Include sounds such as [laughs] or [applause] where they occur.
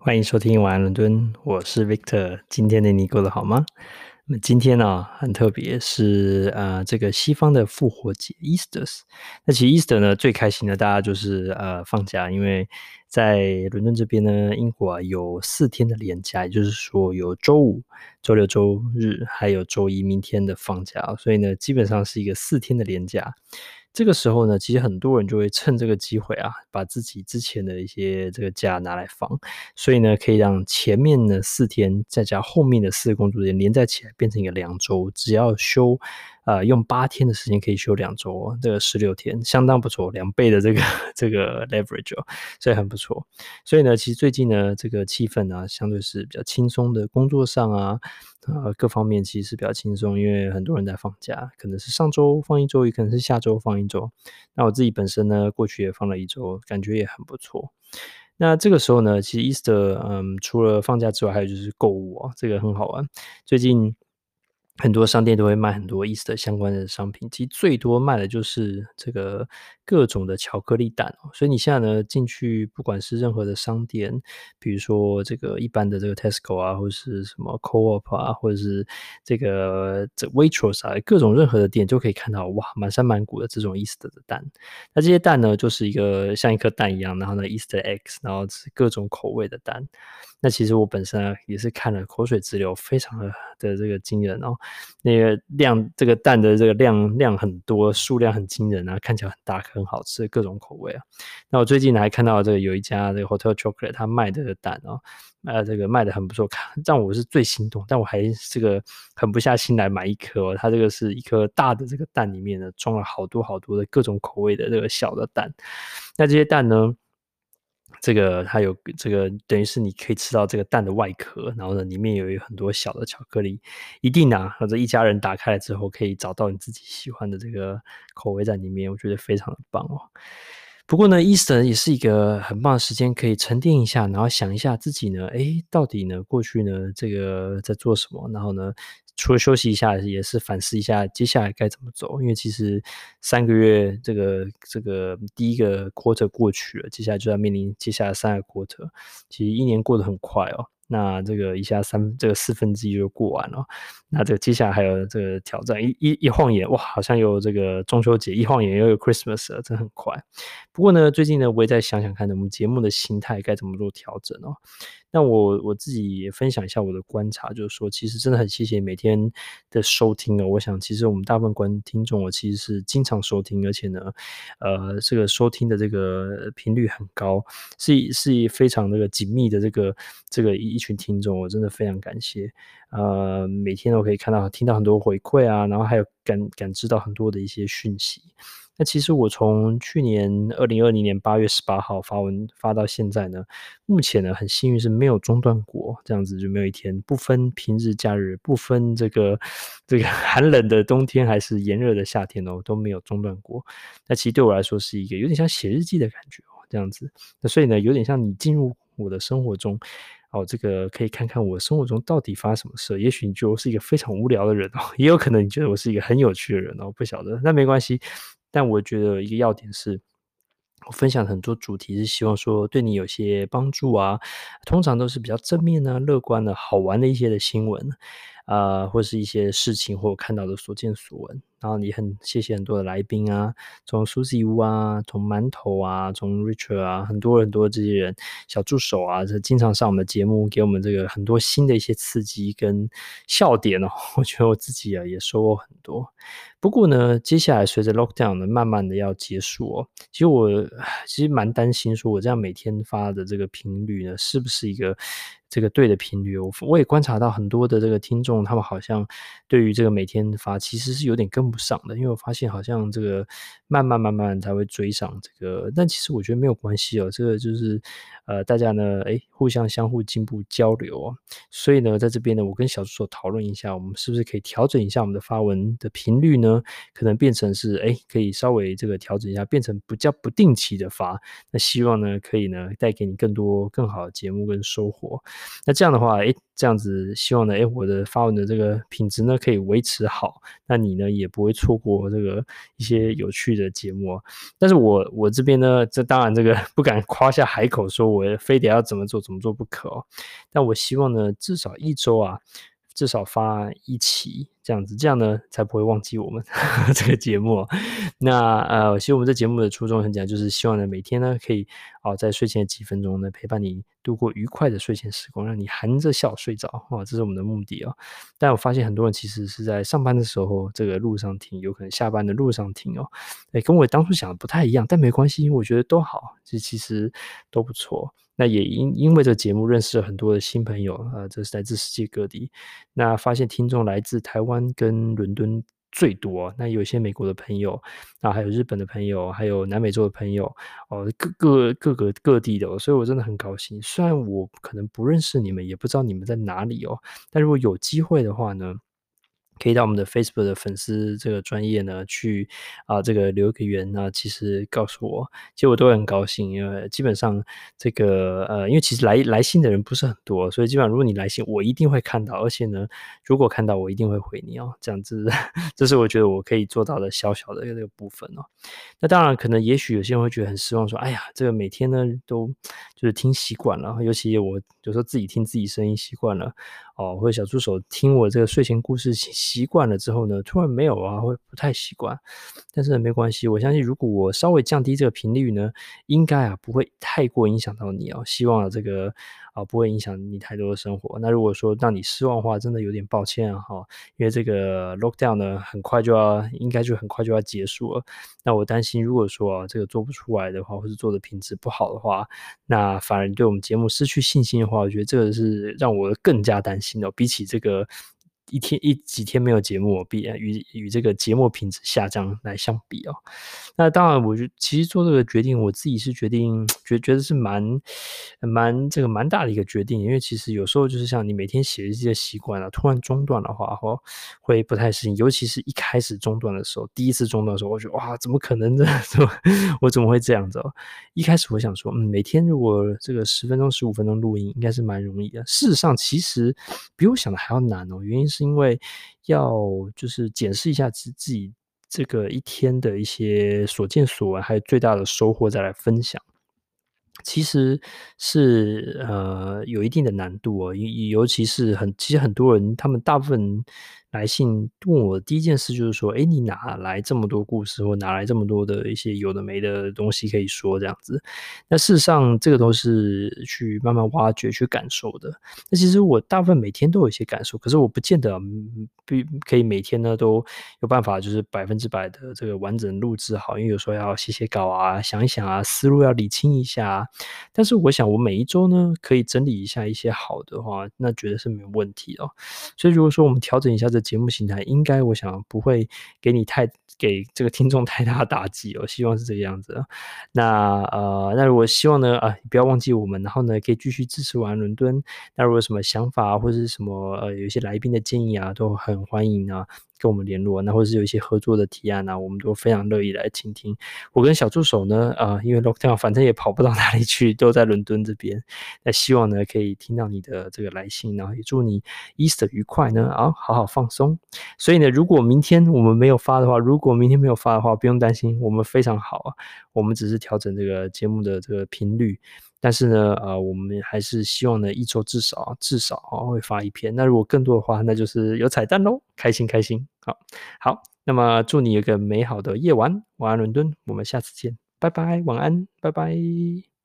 欢迎收听晚安伦敦，我是 Victor。今天的你过得好吗？那今天呢、很特别，是呃这个西方的复活节 Easter。那其实 Easter 呢，最开心的大家就是呃放假，因为在伦敦这边呢，英国啊有四天的连假，也就是说有周五、周六、周日，还有周一，明天的放假，所以呢，基本上是一个四天的连假。这个时候呢，其实很多人就会趁这个机会啊，把自己之前的一些这个假拿来放，所以呢，可以让前面的四天再加后面的四个工作日连在起来，变成一个两周，只要休。呃，用八天的时间可以休两周，这个十六天相当不错，两倍的这个 [laughs] 这个 leverage 哦，所以很不错。所以呢，其实最近呢，这个气氛呢，相对是比较轻松的，工作上啊，呃，各方面其实是比较轻松，因为很多人在放假，可能是上周放一周，也可能是下周放一周。那我自己本身呢，过去也放了一周，感觉也很不错。那这个时候呢，其实 Easter，嗯，除了放假之外，还有就是购物啊，这个很好玩。最近。很多商店都会卖很多 Easter 相关的商品，其实最多卖的就是这个各种的巧克力蛋哦。所以你现在呢，进去，不管是任何的商店，比如说这个一般的这个 Tesco 啊，或者是什么 Co-op 啊，或者是这个这 Waitrose 啊，各种任何的店就可以看到哇，满山满谷的这种 Easter 的蛋。那这些蛋呢，就是一个像一颗蛋一样，然后呢 Easter eggs，然后是各种口味的蛋。那其实我本身啊也是看了口水直流，非常的的这个惊人哦。那个量，这个蛋的这个量量很多，数量很惊人啊，看起来很大颗，很好吃，各种口味啊。那我最近还看到这个有一家这个 Hotel Chocolate，他卖的蛋哦，呃，这个卖的很不错，看让我是最心动，但我还这个狠不下心来买一颗。它这个是一颗大的这个蛋里面呢，装了好多好多的各种口味的这个小的蛋。那这些蛋呢？这个它有这个，等于是你可以吃到这个蛋的外壳，然后呢，里面有很多小的巧克力，一定啊，或者一家人打开了之后，可以找到你自己喜欢的这个口味在里面，我觉得非常的棒哦。不过呢，Easter 也是一个很棒的时间，可以沉淀一下，然后想一下自己呢，诶，到底呢，过去呢，这个在做什么，然后呢，除了休息一下，也是反思一下接下来该怎么走。因为其实三个月，这个这个第一个 quarter 过去了，接下来就要面临接下来三个 quarter。其实一年过得很快哦。那这个一下三这个四分之一就过完了，那这个接下来还有这个挑战，一一一晃眼哇，好像有这个中秋节，一晃眼又有 Christmas 了，真很快。不过呢，最近呢，我也在想想看，我们节目的形态该怎么做调整哦。那我我自己也分享一下我的观察，就是说，其实真的很谢谢每天的收听哦。我想，其实我们大部分观听众，我其实是经常收听，而且呢，呃，这个收听的这个频率很高，是是非常那个紧密的这个这个一群听众，我真的非常感谢。呃，每天都可以看到、听到很多回馈啊，然后还有感感知到很多的一些讯息。那其实我从去年二零二零年八月十八号发文发到现在呢，目前呢很幸运是没有中断过，这样子就没有一天不分平日假日，不分这个这个 [laughs] 寒冷的冬天还是炎热的夏天哦，都没有中断过。那其实对我来说是一个有点像写日记的感觉哦，这样子。那所以呢，有点像你进入我的生活中哦，这个可以看看我生活中到底发什么事。也许你觉得我是一个非常无聊的人哦，也有可能你觉得我是一个很有趣的人哦，不晓得，那没关系。但我觉得一个要点是，我分享很多主题是希望说对你有些帮助啊，通常都是比较正面啊、乐观的、好玩的一些的新闻。呃，或是一些事情或看到的所见所闻。然后你很谢谢很多的来宾啊，从 Susie 啊，从馒头啊，从 Richard 啊，很多很多这些人小助手啊，这经常上我们的节目，给我们这个很多新的一些刺激跟笑点哦。[laughs] 我觉得我自己啊也收获很多。不过呢，接下来随着 Lockdown 呢，慢慢的要结束哦，其实我其实蛮担心，说我这样每天发的这个频率呢，是不是一个这个对的频率？我我也观察到很多的这个听众，他们好像对于这个每天发其实是有点跟。不上的，因为我发现好像这个慢慢慢慢才会追上这个，但其实我觉得没有关系哦，这个就是呃大家呢诶互相相互进步交流哦，所以呢在这边呢我跟小助手讨论一下，我们是不是可以调整一下我们的发文的频率呢？可能变成是诶可以稍微这个调整一下，变成比较不定期的发，那希望呢可以呢带给你更多更好的节目跟收获。那这样的话诶这样子希望呢诶我的发文的这个品质呢可以维持好，那你呢也不。不会错过这个一些有趣的节目，但是我我这边呢，这当然这个 [laughs] 不敢夸下海口，说我非得要怎么做怎么做不可。但我希望呢，至少一周啊。至少发一期这样子，这样呢才不会忘记我们呵 [laughs] 呵这个节目。那呃，其实我们这节目的初衷很简单，就是希望呢每天呢可以啊、在睡前的几分钟呢陪伴你度过愉快的睡前时光，让你含着笑睡着啊，这是我们的目的哦。但我发现很多人其实是在上班的时候这个路上听，有可能下班的路上听哦，哎，跟我当初想的不太一样，但没关系，我觉得都好，这其实都不错。那也因因为这个节目认识了很多的新朋友啊，这是来自世界各地。那发现听众来自台湾跟伦敦最多，那有一些美国的朋友啊，还有日本的朋友，还有南美洲的朋友哦，各个各个各地的，所以我真的很高兴。虽然我可能不认识你们，也不知道你们在哪里哦，但如果有机会的话呢，可以到我们的 Facebook 的粉丝这个专业呢去啊，这个留个言啊，其实告诉我，其实我都会很高兴，因为基本上这个呃，因为其实来来信的人不是很多，所以基本上如果你来信，我一定会看到，而且呢，如果看到我一定会回你哦，这样子，[laughs] 这是我觉得我可以做到的小小的这个部分哦。那当然，可能也许有些人会觉得很失望，说，哎呀，这个每天呢都就是听习惯了，尤其我有时候自己听自己声音习惯了。哦，或者小助手听我这个睡前故事习惯了之后呢，突然没有啊，会不太习惯。但是，没关系，我相信如果我稍微降低这个频率呢，应该啊不会太过影响到你哦。希望这个。啊，不会影响你太多的生活。那如果说让你失望的话，真的有点抱歉，哈，因为这个 lockdown 呢，很快就要，应该就很快就要结束了。那我担心，如果说啊，这个做不出来的话，或是做的品质不好的话，那反而对我们节目失去信心的话，我觉得这个是让我更加担心比起这个。一天一几天没有节目，比与与这个节目品质下降来相比哦，那当然，我觉得其实做这个决定，我自己是决定觉觉得是蛮蛮这个蛮大的一个决定，因为其实有时候就是像你每天写日记的习惯啊，突然中断的话，哦，会不太适应，尤其是一开始中断的时候，第一次中断的时候，我觉得哇，怎么可能呢？[laughs] 怎么我怎么会这样子哦？一开始我想说，嗯，每天如果这个十分钟、十五分钟录音，应该是蛮容易的。事实上，其实比我想的还要难哦，原因是。是因为要就是检视一下自自己这个一天的一些所见所闻，还有最大的收获，再来分享，其实是呃有一定的难度哦，尤尤其是很其实很多人他们大部分。来信问我的第一件事就是说，诶，你哪来这么多故事，或哪来这么多的一些有的没的东西可以说这样子？那事实上，这个都是去慢慢挖掘、去感受的。那其实我大部分每天都有一些感受，可是我不见得必可以每天呢都有办法，就是百分之百的这个完整录制好，因为有时候要写写稿啊、想一想啊、思路要理清一下。啊但是我想，我每一周呢可以整理一下一些好的话，那绝对是没有问题哦。所以如果说我们调整一下这。节目形态应该，我想不会给你太给这个听众太大打击哦。希望是这个样子。那呃，那如果希望呢啊，不要忘记我们，然后呢，可以继续支持完伦敦。那如果有什么想法或者是什么呃，有一些来宾的建议啊，都很欢迎啊。跟我们联络，那或者是有一些合作的提案啊，我们都非常乐意来倾听。我跟小助手呢，呃，因为 lockdown 反正也跑不到哪里去，都在伦敦这边。那希望呢，可以听到你的这个来信，然后也祝你 Easter 愉快呢，啊，好好放松。所以呢，如果明天我们没有发的话，如果明天没有发的话，不用担心，我们非常好啊。我们只是调整这个节目的这个频率。但是呢，呃，我们还是希望呢，一周至少至少啊会发一篇。那如果更多的话，那就是有彩蛋喽，开心开心。好，好，那么祝你有个美好的夜晚，晚安伦敦，我们下次见，拜拜，晚安，拜拜。